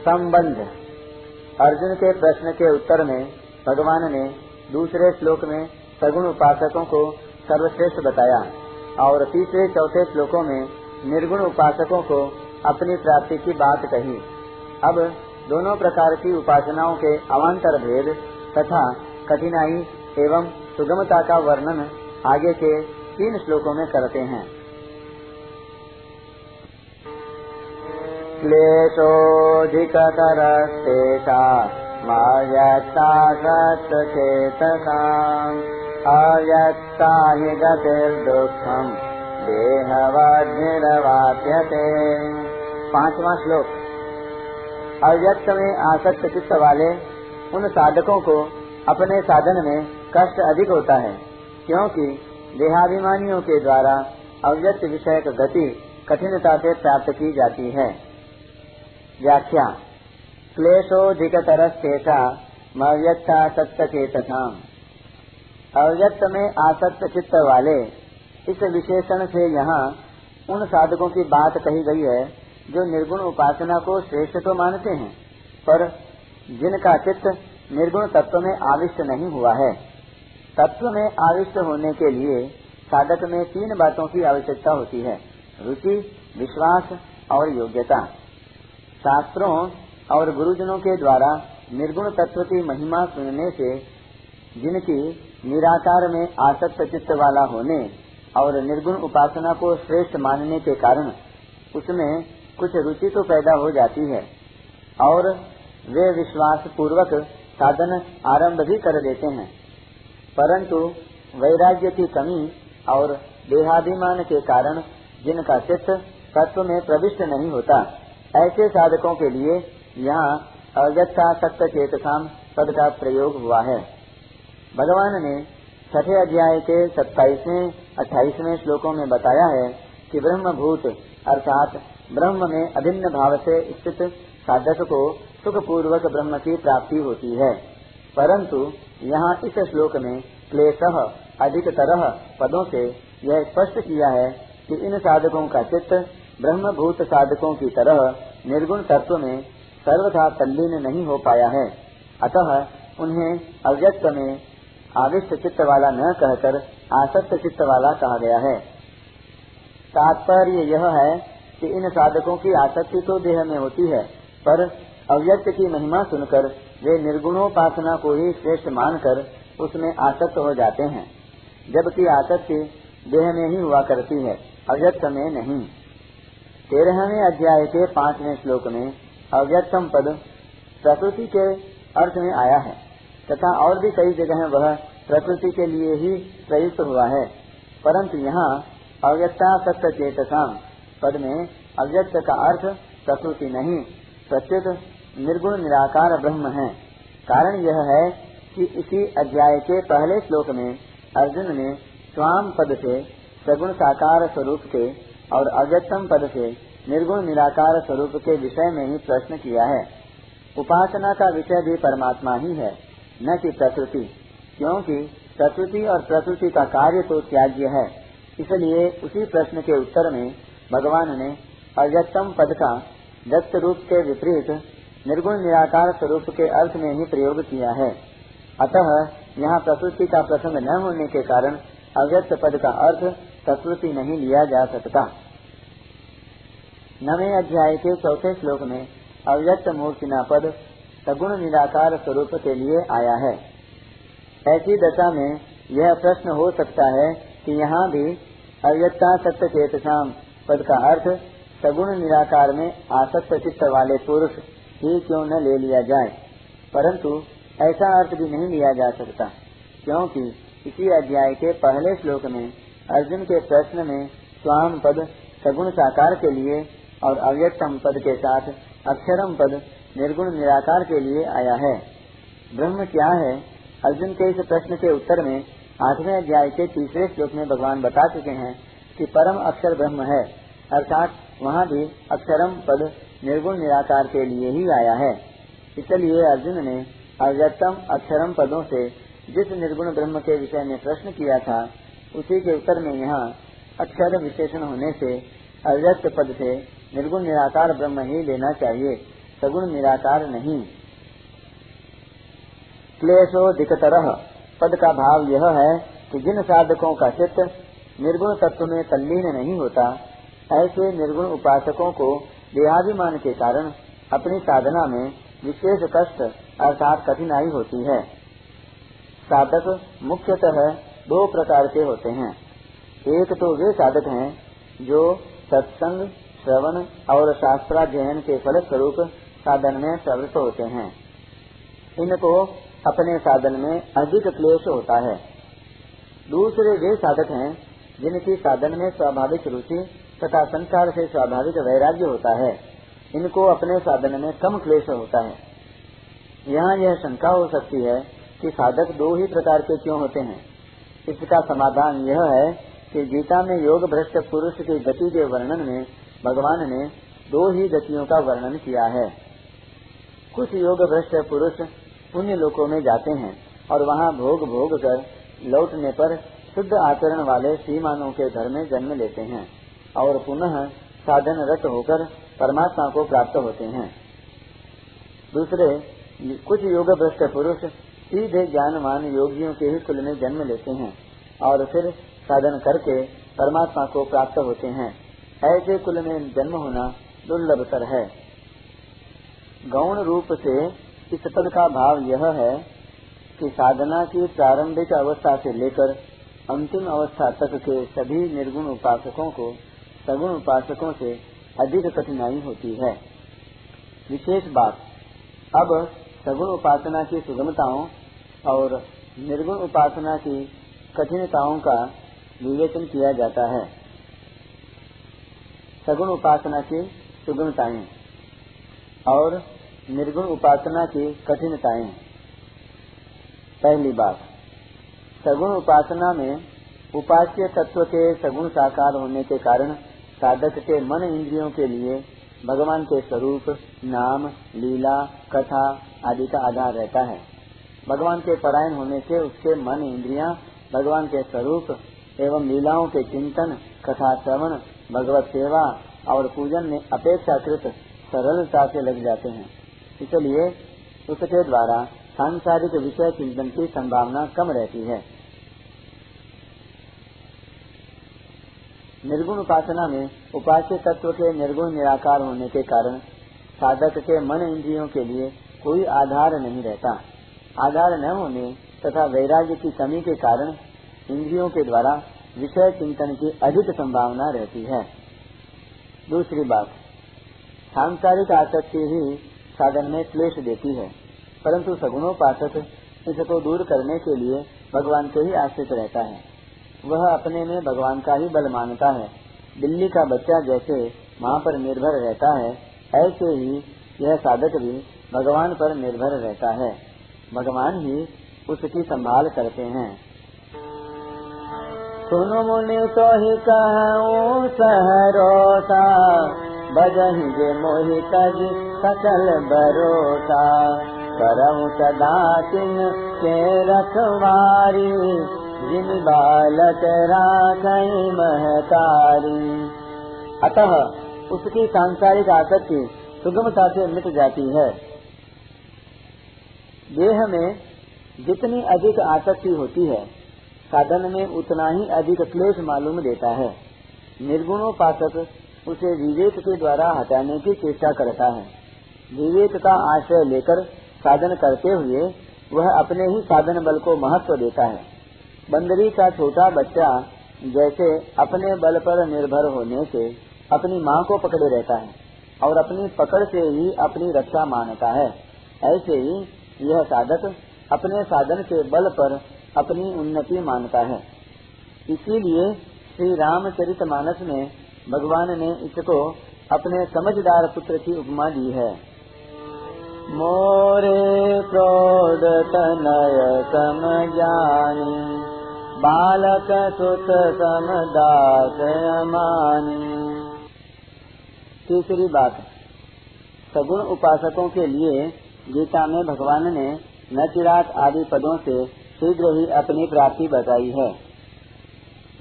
संबंध। अर्जुन के प्रश्न के उत्तर में भगवान ने दूसरे श्लोक में सगुण उपासकों को सर्वश्रेष्ठ बताया और तीसरे चौथे श्लोकों में निर्गुण उपासकों को अपनी प्राप्ति की बात कही। अब दोनों प्रकार की उपासनाओं के अवान्तर भेद तथा कठिनाई एवं सुगमता का वर्णन आगे के तीन श्लोकों में करते हैं। क्लेशोऽधिकतरस्तेषा मायत्ता सत्चेतसाम् अव्यक्ता हि गतिर्दुःखम् देहवद्भिरवाप्यते पांचवा श्लोक। अव्यक्त में आसक्त चित्त वाले उन साधकों को अपने साधन में कष्ट अधिक होता है, क्योंकि देहाभिमानियों के द्वारा अव्यक्त विषय गति कठिनता से प्राप्त की जाती है। व्याख्या। क्लेशोधिकतरस्तेषा मव्यक्ता सत्य तथा अव्यक्त में आसक्त चित्त वाले, इस विशेषण से यहाँ उन साधकों की बात कही गई है, जो निर्गुण उपासना को श्रेष्ठ तो मानते हैं, पर जिनका चित्त निर्गुण तत्व में आविष्ट नहीं हुआ है। तत्व में आविष्ट होने के लिए साधक में तीन बातों की आवश्यकता होती है, रुचि, विश्वास और योग्यता। शास्त्रों और गुरुजनों के द्वारा निर्गुण तत्व की महिमा सुनने से जिनकी निराकार में आसक्त चित्त वाला होने और निर्गुण उपासना को श्रेष्ठ मानने के कारण उसमें कुछ रुचि तो पैदा हो जाती है और वे विश्वास पूर्वक साधन आरंभ भी कर देते हैं। परंतु वैराग्य की कमी और देहाभिमान के कारण जिनका चित्त तत्व में प्रविष्ट नहीं होता ऐसे साधकों के लिए यहाँ अव्यक्ता सत्य चेतसाम पद का प्रयोग हुआ है। भगवान ने छठे अध्याय के सत्ताईसवें, अट्ठाईसवें श्लोकों में बताया है कि ब्रह्म भूत अर्थात ब्रह्म में अभिन्न भाव से स्थित साधक को सुख पूर्वक ब्रह्म की प्राप्ति होती है। परंतु यहाँ इस श्लोक में क्लेश अधिक तरह पदों से यह स्पष्ट किया है कि इन साधकों का चित्त ब्रह्म भूत साधकों की तरह निर्गुण तत्व में सर्वथा तल्लीन नहीं हो पाया है। अतः उन्हें अव्यक्त में आविष्ट चित्त वाला न कहकर आसक्त चित्त वाला कहा गया है। तात्पर्य यह है कि इन साधकों की आसक्ति तो देह में होती है, पर अव्यक्त की महिमा सुनकर वे निर्गुणोपासना को ही श्रेष्ठ मानकर उसमें आसक्त हो जाते हैं, जबकि आसक्ति देह में ही हुआ करती है, अव्यक्त में नहीं। तेरहवें अध्याय के पाँचवें श्लोक में अव्यक्तम पद प्रकृति के अर्थ में आया है, तथा और भी कई जगह वह प्रकृति के लिए ही प्रयुक्त हुआ है। परंतु यहाँ अव्यक्ता सत्य चेतसाम पद में अव्यक्त का अर्थ प्रकृति नहीं, प्रत्युत निर्गुण निराकार ब्रह्म है। कारण यह है कि इसी अध्याय के पहले श्लोक में अर्जुन ने स्वाम पद से सगुण साकार स्वरूप के और अव्यक्तम पद से निर्गुण निराकार स्वरूप के विषय में ही प्रश्न किया है। उपासना का विषय भी परमात्मा ही है, न कि प्रकृति, क्योंकि प्रकृति और प्रकृति का कार्य तो त्याज्य है। इसलिए उसी प्रश्न के उत्तर में भगवान ने अव्यक्तम पद का दत्त रूप के विपरीत निर्गुण निराकार स्वरूप के अर्थ में ही प्रयोग किया है। अतः यहाँ प्रकृति का प्रसंग न होने के कारण अव्यक्त पद का अर्थ प्रकृति नहीं लिया जा सकता। नवे अध्याय के चौथे श्लोक में अव्यक्त मूर्तिना पद सगुण निराकार स्वरूप के लिए आया है। ऐसी दशा में यह प्रश्न हो सकता है कि यहाँ भी अव्यक्ता सत्य चेतसाम पद का अर्थ सगुण निराकार में आसक्त चित्त वाले पुरुष ही क्यों न ले लिया जाए? परंतु ऐसा अर्थ भी नहीं लिया जा सकता, क्योंकि इसी अध्याय के पहले श्लोक में अर्जुन के प्रश्न में स्वाम पद सगुण साकार के लिए और अव्यक्तम पद के साथ अक्षरम पद निर्गुण निराकार के लिए आया है। ब्रह्म क्या है? अर्जुन के इस प्रश्न के उत्तर में आठवें अध्याय के तीसरे श्लोक में भगवान बता चुके हैं कि परम अक्षर ब्रह्म है, अर्थात वहाँ भी अक्षरम पद निर्गुण निराकार के लिए ही आया है। इसलिए अर्जुन ने अव्यक्तम अक्षरम पदों से जिस निर्गुण ब्रह्म के विषय में प्रश्न किया था उसी के उत्तर में यहाँ अक्षर विशेषण होने से अव्यक्त पद से निर्गुण निराकार ब्रह्म ही लेना चाहिए, सगुण निराकार नहीं। क्लेशो दिकतर। पद का भाव यह है कि जिन साधकों का चित्त निर्गुण तत्व में तल्लीन नहीं होता, ऐसे निर्गुण उपासकों को देहाभिमान के कारण अपनी साधना में विशेष कष्ट अर्थात कठिनाई होती है। साधक मुख्यतः दो प्रकार के होते हैं। एक तो वे साधक हैं जो सत्संग, श्रवण और शास्त्राध्ययन के फल स्वरूप साधन में प्रवृत्त होते हैं। इनको अपने साधन में अधिक क्लेश होता है। दूसरे वे साधक हैं जिनकी साधन में स्वाभाविक रुचि तथा संसार से स्वाभाविक वैराग्य होता है। इनको अपने साधन में कम क्लेश होता है। यहाँ यह शंका हो सकती है कि साधक दो ही प्रकार के क्यों होते हैं? इसका समाधान यह है कि गीता में योग भ्रष्ट पुरुष की गति के वर्णन में, भगवान ने दो ही गतियों का वर्णन किया है। कुछ योग भ्रष्ट पुरुष पुण्य लोकों में जाते हैं और वहाँ भोग भोग कर लौटने पर शुद्ध आचरण वाले श्रीमानों के घर में जन्म लेते हैं और पुनः साधन रत होकर परमात्मा को प्राप्त होते हैं। दूसरे, कुछ योग भ्रष्ट पुरुष सीधे ज्ञानवान योगियों के ही कुल में जन्म लेते हैं और फिर साधन करके परमात्मा को प्राप्त होते हैं। ऐसे कुल में जन्म होना दुर्लभ दुर्लभतर है। गौण रूप से इस पद का भाव यह है कि साधना की प्रारंभिक अवस्था से लेकर अंतिम अवस्था तक के सभी निर्गुण उपासकों को, सगुण उपासकों से अधिक कठिनाई होती है। विशेष बात, अब सगुण उपासना की सुगमताओं और निर्गुण उपासना की कठिनताओं का विवेचन किया जाता है। सगुण उपासना की सुगमताएँ और निर्गुण उपासना की कठिनताएँ। पहली बात, सगुण उपासना में उपास्य तत्व के सगुण साकार होने के कारण साधक के मन इंद्रियों के लिए भगवान के स्वरूप नाम, लीला, कथा आदि का आधार रहता है। भगवान के परायण होने से उसके मन इंद्रियाँ भगवान के स्वरूप एवं लीलाओं के चिंतन, कथा श्रवण, भगवत सेवा और पूजन में अपेक्षाकृत सरलता से लग जाते हैं। इसलिए उसके द्वारा सांसारिक विषय चिंतन की संभावना कम रहती है। निर्गुण उपासना में उपास्य तत्व के निर्गुण निराकार होने के कारण साधक के मन इंद्रियों के लिए कोई आधार नहीं रहता। आधार न होने तथा वैराग्य की कमी के कारण इंद्रियों के द्वारा विषय चिंतन की अधिक संभावना रहती है। दूसरी बात, सांसारिक आसक्ति ही साधन में क्लेश देती है, परंतु सगुणोपासक इसको दूर करने के लिए भगवान के ही आश्रित रहता है। वह अपने में भगवान का ही बल मानता है। बिल्ली का बच्चा जैसे माँ पर निर्भर रहता है, ऐसे ही यह साधक भी भगवान पर निर्भर रहता है। भगवान ही उसकी संभाल करते हैं। सुनो मुनि तो ही कहूँ सहरोसा बजही जे मोहि कज सकल भरोसा करऊ सदा तिन के रखवारी, जिन बालक राखई महतारी। अतः उसकी सांसारिक आसक्ति सुगमता से मिट जाती है। देह में जितनी अधिक आसक्ति होती है, साधन में उतना ही अधिक क्लेश मालूम देता है। निर्गुणोपासक उसे विवेक के द्वारा हटाने की चेष्टा करता है। विवेक का आश्रय लेकर साधन करते हुए वह अपने ही साधन बल को महत्व देता है। बंदरी का छोटा बच्चा जैसे अपने बल पर निर्भर होने से अपनी माँ को पकड़े रहता है और अपनी पकड़ से ही अपनी रक्षा मानता है। ऐसे ही यह साधक अपने साधन के बल पर अपनी उन्नति मानता है। इसीलिए श्री रामचरित मानस में भगवान ने इसको अपने समझदार पुत्र की उपमा दी है। मोरे क्रोध तनय सम जानी बालक सुत समदास तीसरी बात, सगुण उपासकों के लिए गीता में भगवान ने नचिरात आदि पदों से शीघ्र ही अपनी प्राप्ति बताई है।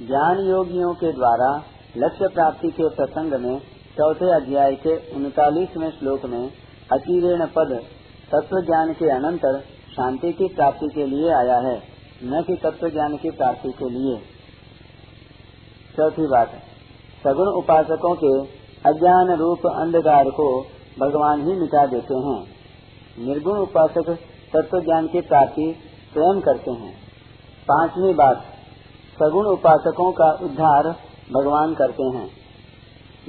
ज्ञान योगियों के द्वारा लक्ष्य प्राप्ति के प्रसंग में चौथे अध्याय के उनतालीसवें श्लोक में अकीर्ण पद तत्व ज्ञान के अनंतर शांति की प्राप्ति के लिए आया है, न कि तत्व ज्ञान की प्राप्ति के लिए। चौथी बात, सगुण उपासकों के अज्ञान रूप अंधकार को भगवान ही मिटा देते हैं। निर्गुण उपासक तत्व ज्ञान की प्राप्ति स्वयं करते हैं। पांचवी बात, सगुण उपासकों का उद्धार भगवान करते हैं।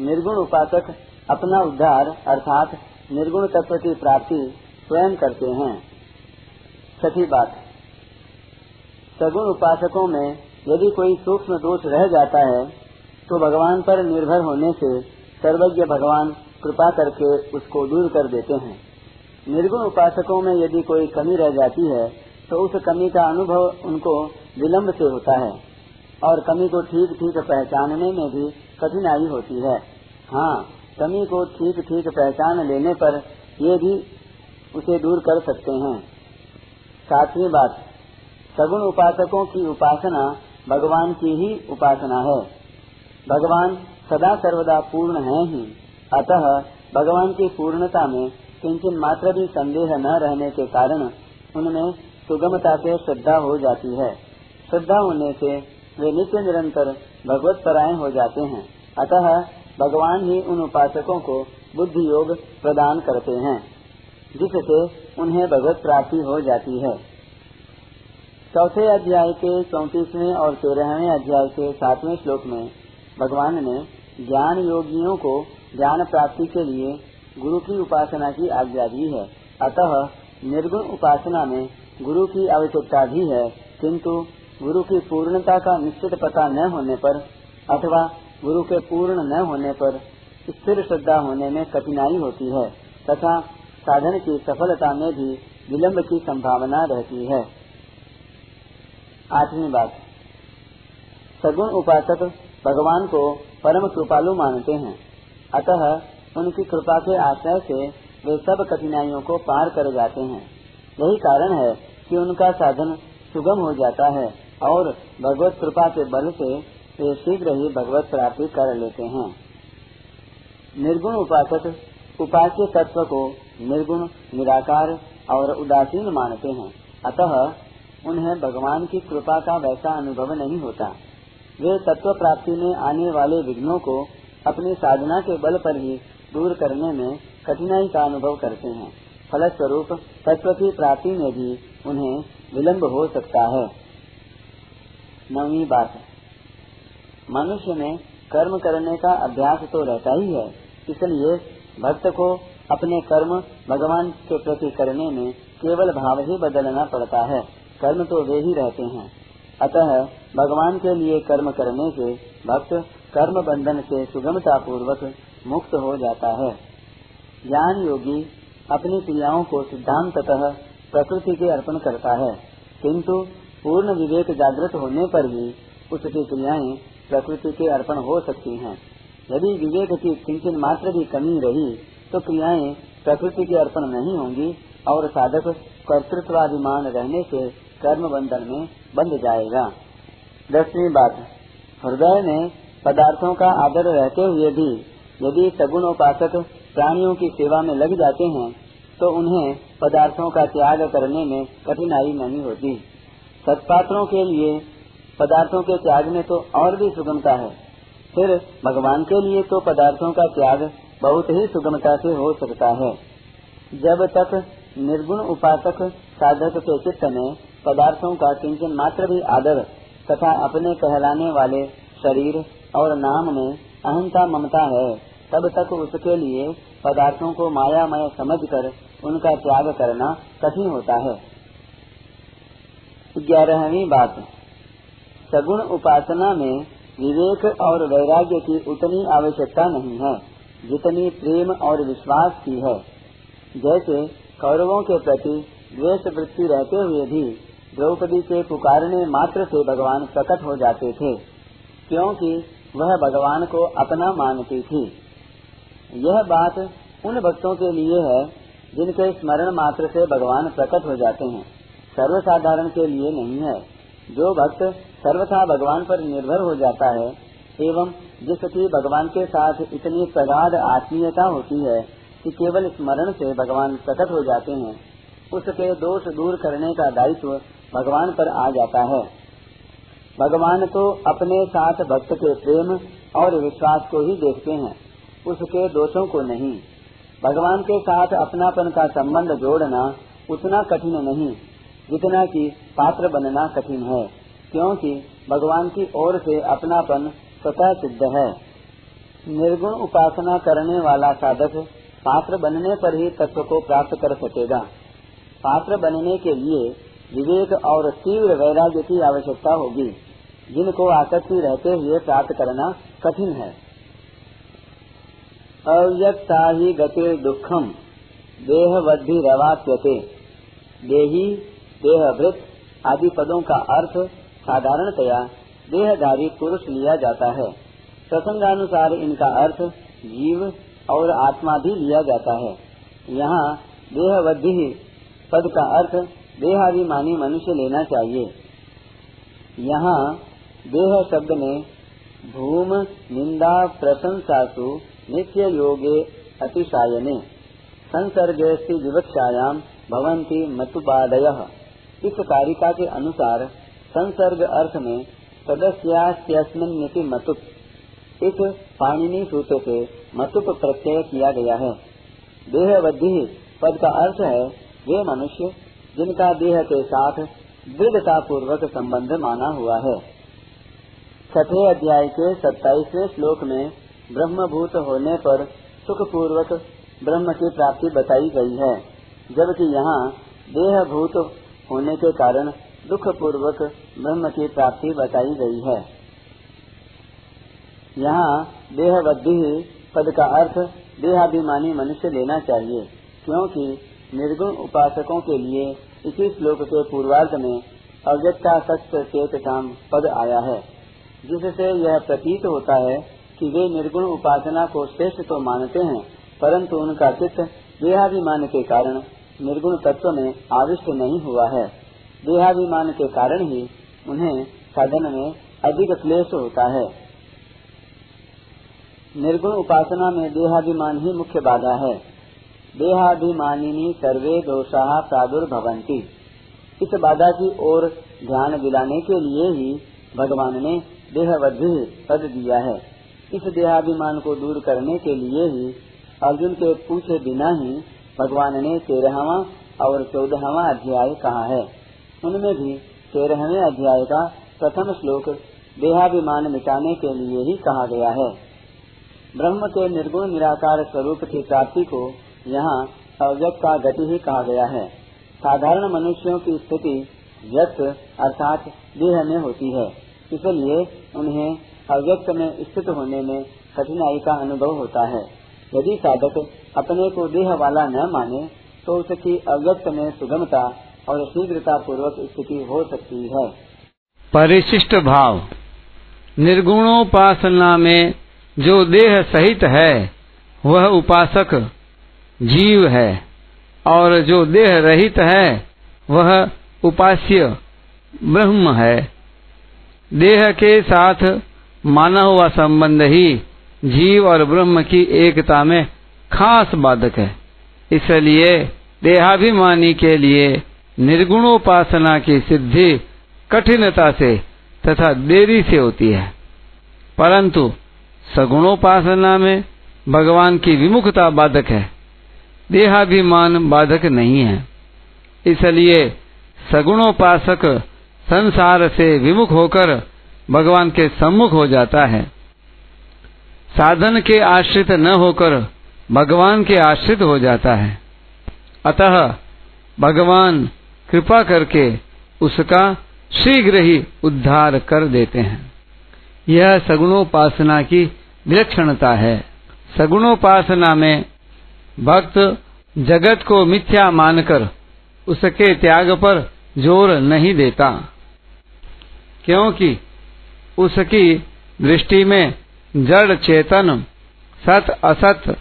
निर्गुण उपासक अपना उद्धार अर्थात निर्गुण तत्व की प्राप्ति स्वयं करते हैं। छठी बात, सगुण उपासकों में यदि कोई सूक्ष्म दोष रह जाता है तो भगवान पर निर्भर होने से सर्वज्ञ भगवान कृपा करके उसको दूर कर देते हैं। निर्गुण उपासकों में यदि कोई कमी रह जाती है तो उस कमी का अनुभव उनको विलम्ब से होता है, और कमी को ठीक ठीक पहचानने में भी कठिनाई होती है। हाँ कमी को ठीक ठीक पहचान लेने पर ये भी उसे दूर कर सकते हैं। सातवीं बात, सगुण उपासकों की उपासना भगवान की ही उपासना है। भगवान सदा सर्वदा पूर्ण है ही, अतः भगवान की पूर्णता में किंचन मात्र भी संदेह न रहने के कारण उनमें सुगमता से श्रद्धा हो जाती है। श्रद्धा होने से वे नित्य निरंतर भगवत परायण हो जाते हैं। अतः भगवान ही उन उपासकों को बुद्धि योग प्रदान करते हैं, जिससे उन्हें भगवत प्राप्ति हो जाती है। चौथे अध्याय के चौतीसवें और तेरहवें अध्याय के सातवें श्लोक में भगवान ने ज्ञान योगियों को ज्ञान प्राप्ति के लिए गुरु की उपासना की आज्ञा दी है। अतः निर्गुण उपासना में गुरु की आवश्यकता भी है, किंतु गुरु की पूर्णता का निश्चित पता न होने पर अथवा गुरु के पूर्ण न होने पर स्थिर श्रद्धा होने में कठिनाई होती है, तथा साधन की सफलता में भी विलंब की संभावना रहती है। आठवीं बात। सगुण उपासक भगवान को परम कृपालु मानते हैं। अतः उनकी कृपा के आश्रय से वे सब कठिनाइयों को पार कर जाते हैं। यही कारण है कि उनका साधन सुगम हो जाता है और भगवत कृपा के बल से वे शीघ्र ही भगवत प्राप्ति कर लेते हैं। निर्गुण उपासक उपास्य तत्व को निर्गुण, निराकार और उदासीन मानते हैं। अतः उन्हें भगवान की कृपा का वैसा अनुभव नहीं होता। वे तत्व प्राप्ति में आने वाले विघ्नों को अपनी साधना के बल पर ही दूर करने में कठिनाई का अनुभव करते हैं। फलस्वरूप तत्व की प्राप्ति में भी उन्हें विलंब हो सकता है। नवी बात। मनुष्य में कर्म करने का अभ्यास तो रहता ही है, इसलिए भक्त को अपने कर्म भगवान के प्रति करने में केवल भाव ही बदलना पड़ता है। कर्म तो वे ही रहते हैं। अतः भगवान के लिए कर्म करने से भक्त कर्म बंधन से सुगमता पूर्वक मुक्त हो जाता है। ज्ञान योगी अपनी क्रियाओं को सिद्धांततः प्रकृति के अर्पण करता है, किंतु पूर्ण विवेक जागृत होने पर भी उसकी क्रियाएँ प्रकृति के अर्पण हो सकती हैं। यदि विवेक की किंचन मात्र भी कमी रही तो क्रियाएँ प्रकृति के अर्पण नहीं होंगी और साधक कर्तृत्वाभिमान रहने से कर्म बंधन में बंध जाएगा। दसवीं बात, हृदय में पदार्थों का आदर रहते हुए भी यदि सगुण उपासक प्राणियों की सेवा में लग जाते हैं तो उन्हें पदार्थों का त्याग करने में कठिनाई नहीं होती। सत्पात्रों के लिए पदार्थों के त्याग में तो और भी सुगमता है। फिर भगवान के लिए तो पदार्थों का त्याग बहुत ही सुगमता से हो सकता है। जब तक निर्गुण उपासक साधक के चित्त में पदार्थों का किंचन मात्र भी आदर तथा अपने कहलाने वाले शरीर और नाम में अहंता ममता है तब तक उसके लिए पदार्थों को मायामय समझकर उनका त्याग करना कठिन होता है। ग्यारहवीं बात। सगुण उपासना में विवेक और वैराग्य की उतनी आवश्यकता नहीं है, जितनी प्रेम और विश्वास की है। जैसे कौरवों के प्रति द्वेष वृत्ति रहते हुए भी द्रौपदी के पुकारने मात्र से भगवान प्रकट हो जाते थे, क्योंकि वह भगवान को अपना मानती थी। यह बात उन भक्तों के लिए है जिनके स्मरण मात्र से भगवान प्रकट हो जाते हैं। सर्वसाधारण के लिए नहीं है। जो भक्त सर्वथा भगवान पर निर्भर हो जाता है, एवं जिसकी भगवान के साथ इतनी प्रगाढ़ आत्मीयता होती है कि केवल स्मरण से भगवान प्रकट हो जाते हैं, उसके दोष दूर करने का दायित्व भगवान पर आ जाता है। भगवान तो अपने साथ भक्त के प्रेम और विश्वास को ही देखते हैं। उसके दोषों को नहीं। भगवान के साथ अपनापन का संबंध जोड़ना उतना कठिन नहीं, जितना कि पात्र बनना कठिन है, क्योंकि भगवान की ओर से अपनापन स्वतः सिद्ध है। निर्गुण उपासना करने वाला साधक पात्र बनने पर ही तत्व को प्राप्त कर सकेगा। पात्र बनने के लिए विवेक और तीव्र वैराग्य की आवश्यकता होगी, जिनको आसक्ति रहते हुए प्राप्त करना कठिन है। अव्यक्ता ही गति दुखम देहवद्धि रवात्यते। देही, देहभृत आदि पदों का अर्थ साधारणतया देहधारी पुरुष लिया जाता है। प्रसंगानुसार इनका अर्थ जीव और आत्मा भी लिया जाता है। यहाँ देहवद्धि पद का अर्थ देहाभिमानी मनुष्य लेना चाहिए। यहाँ देह शब्द में भूम, निंदा, प्रशंसासु नित्य योगे अतिशायने। संसर्गे विवक्षायाम भवंती मतुपादय इस कारिका के अनुसार संसर्ग अर्थ में सदस्यास्मिन मतुप इस पाणिनि सूत्र से मतुप प्रत्यय किया गया है। देहवद्धि पद का अर्थ है, वे मनुष्य, जिनका देह के साथ दृढ़ता पूर्वक संबंध माना हुआ है। छठे अध्याय के सत्ताईसवें श्लोक में ब्रह्मभूत होने पर सुख पूर्वक ब्रह्म की प्राप्ति बताई गई है, जबकि यहाँ देह भूत होने के कारण दुख पूर्वक ब्रह्म की प्राप्ति बताई गई है। यहाँ देहवद्धि पद का अर्थ देहाभिमानी मनुष्य लेना चाहिए, क्योंकि निर्गुण उपासकों के लिए इसी श्लोक के पूर्वार्ध में अव्यक्ता सत्य चेत काम पद आया है, जिससे यह प्रतीत होता है कि वे निर्गुण उपासना को श्रेष्ठ तो मानते हैं, परंतु उनका चित्त देहाभिमान के कारण निर्गुण तत्व में आविष्ट नहीं हुआ है। देहाभिमान के कारण ही उन्हें साधन में अधिक क्लेश होता है। निर्गुण उपासना में देहाभिमान ही मुख्य बाधा है। देहाभिमानिनी सर्वे दोषा प्रादुर्भवंती इस बाधा की ओर ध्यान दिलाने के लिए ही भगवान ने देहवधि पद दिया है। इस देहाभिमान को दूर करने के लिए ही अर्जुन के पूछे बिना ही भगवान ने तेरहवा और चौदहवा अध्याय कहा है। उनमें भी तेरहवें अध्याय का प्रथम श्लोक देहाभिमान मिटाने के लिए ही कहा गया है। ब्रह्म के निर्गुण निराकार स्वरूप की प्राप्ति को यहाँ अव्यक्त का गति ही कहा गया है। साधारण मनुष्यों की स्थिति व्यक्त अर्थात देह में होती है, इसलिए उन्हें अव्यक्त में स्थित होने में कठिनाई का अनुभव होता है। यदि साधक अपने को देह वाला न माने तो उसकी अव्यक्त में सुगमता और शीघ्रता पूर्वक स्थिति हो सकती है। परिशिष्ट भाव। निर्गुणोपासना में जो देह सहित है, वह उपासक जीव है, और जो देह रहित है, वह उपास्य ब्रह्म है। देह के साथ माना हुआ संबंध ही जीव और ब्रह्म की एकता में खास बाधक है। इसलिए देहाभिमानी के लिए निर्गुणोपासना की सिद्धि कठिनता से तथा देरी से होती है। परंतु सगुणोपासना में भगवान की विमुखता बाधक है। देहाभिमान बाधक नहीं है। इसलिए सगुणोपासक संसार से विमुख होकर भगवान के सम्मुख हो जाता है। साधन के आश्रित न होकर भगवान के आश्रित हो जाता है। अतः भगवान कृपा करके उसका शीघ्र ही उद्धार कर देते हैं। यह सगुणोपासना की विलक्षणता है। सगुणोपासना में भक्त जगत को मिथ्या मानकर उसके त्याग पर ज़ोर नहीं देता, क्योंकि उसकी दृष्टि में जड़ चेतन, सत असत,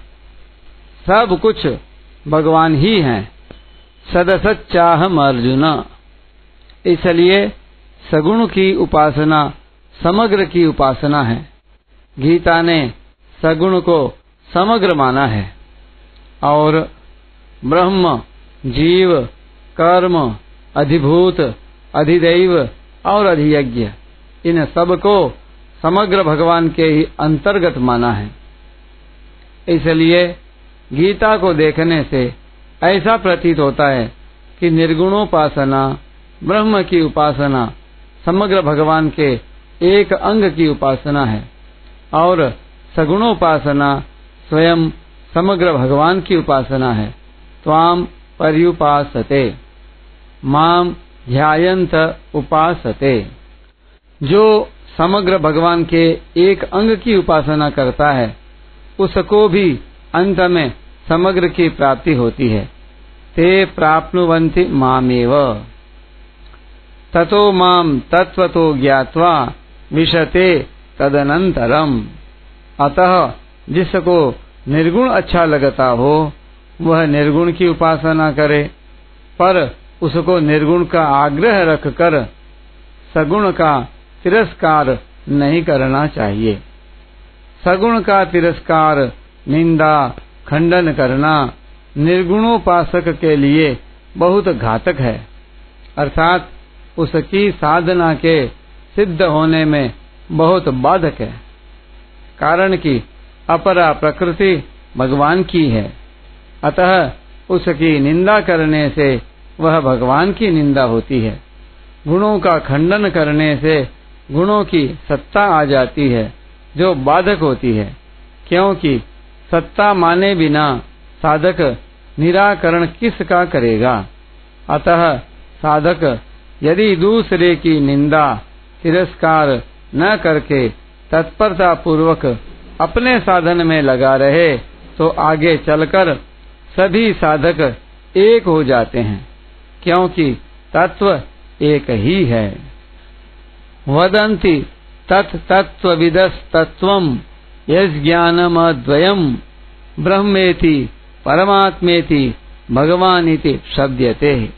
सब कुछ भगवान ही है। सदसच्चाह अर्जुन। इसलिए सगुण की उपासना, समग्र की उपासना है। गीता ने सगुण को समग्र माना है। और ब्रह्म, जीव, कर्म, अधिभूत, अधिदैव और अधियज्ञ इन सबको समग्र भगवान के ही अंतर्गत माना है। इसलिए गीता को देखने से ऐसा प्रतीत होता है कि निर्गुणोपासना, ब्रह्म की उपासना, समग्र भगवान के एक अंग की उपासना है और सगुणोपासना स्वयं समग्र भगवान की उपासना है। त्वाम पर्युपासते माम ध्यायंत उपासते। जो समग्र भगवान के एक अंग की उपासना करता है, उसको भी अंत में समग्र की प्राप्ति होती है। ते प्राप्नुवन्ति मामेव। ततो माम तत्वतो ज्ञात्वा विशते तदनंतरम अतः जिसको निर्गुण अच्छा लगता हो, वह निर्गुण की उपासना करे, पर उसको निर्गुण का आग्रह रखकर सगुण का तिरस्कार नहीं करना चाहिए। सगुण का तिरस्कार, निंदा, खंडन करना निर्गुणोपासक के लिए बहुत घातक है। अर्थात उसकी साधना के सिद्ध होने में बहुत बाधक है। कारण कि अपरा प्रकृति भगवान की है। अतः उसकी निंदा करने से वह भगवान की निंदा होती है। गुणों का खंडन करने से गुणों की सत्ता आ जाती है, जो बाधक होती है। क्योंकि सत्ता माने बिना साधक निराकरण किसका करेगा? अतः साधक यदि दूसरे की निंदा, तिरस्कार न करके तत्परता पूर्वक अपने साधन में लगा रहे तो आगे चलकर सभी साधक एक हो जाते हैं, क्योंकि तत्व एक ही है। वदंती तत् तत्व विदस तत्वम यज्ञानमद्वयम् ब्रह्मेति परमात्मेति भगवानिति शब्दते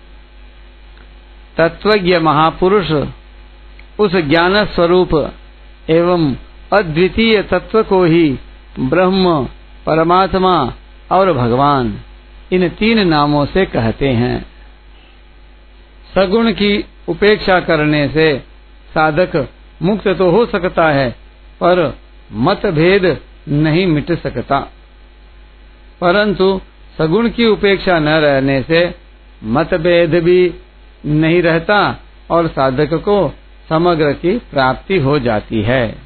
तत्वज्ञ महापुरुष उस ज्ञान स्वरूप एवं अद्वितीय तत्व को ही ब्रह्म, परमात्मा और भगवान इन तीन नामों से कहते हैं। सगुण की उपेक्षा करने से साधक मुक्त तो हो सकता है, पर मतभेद नहीं मिट सकता। परंतु सगुण की उपेक्षा न रहने से मतभेद भी नहीं रहता और साधक को समग्र की प्राप्ति हो जाती है।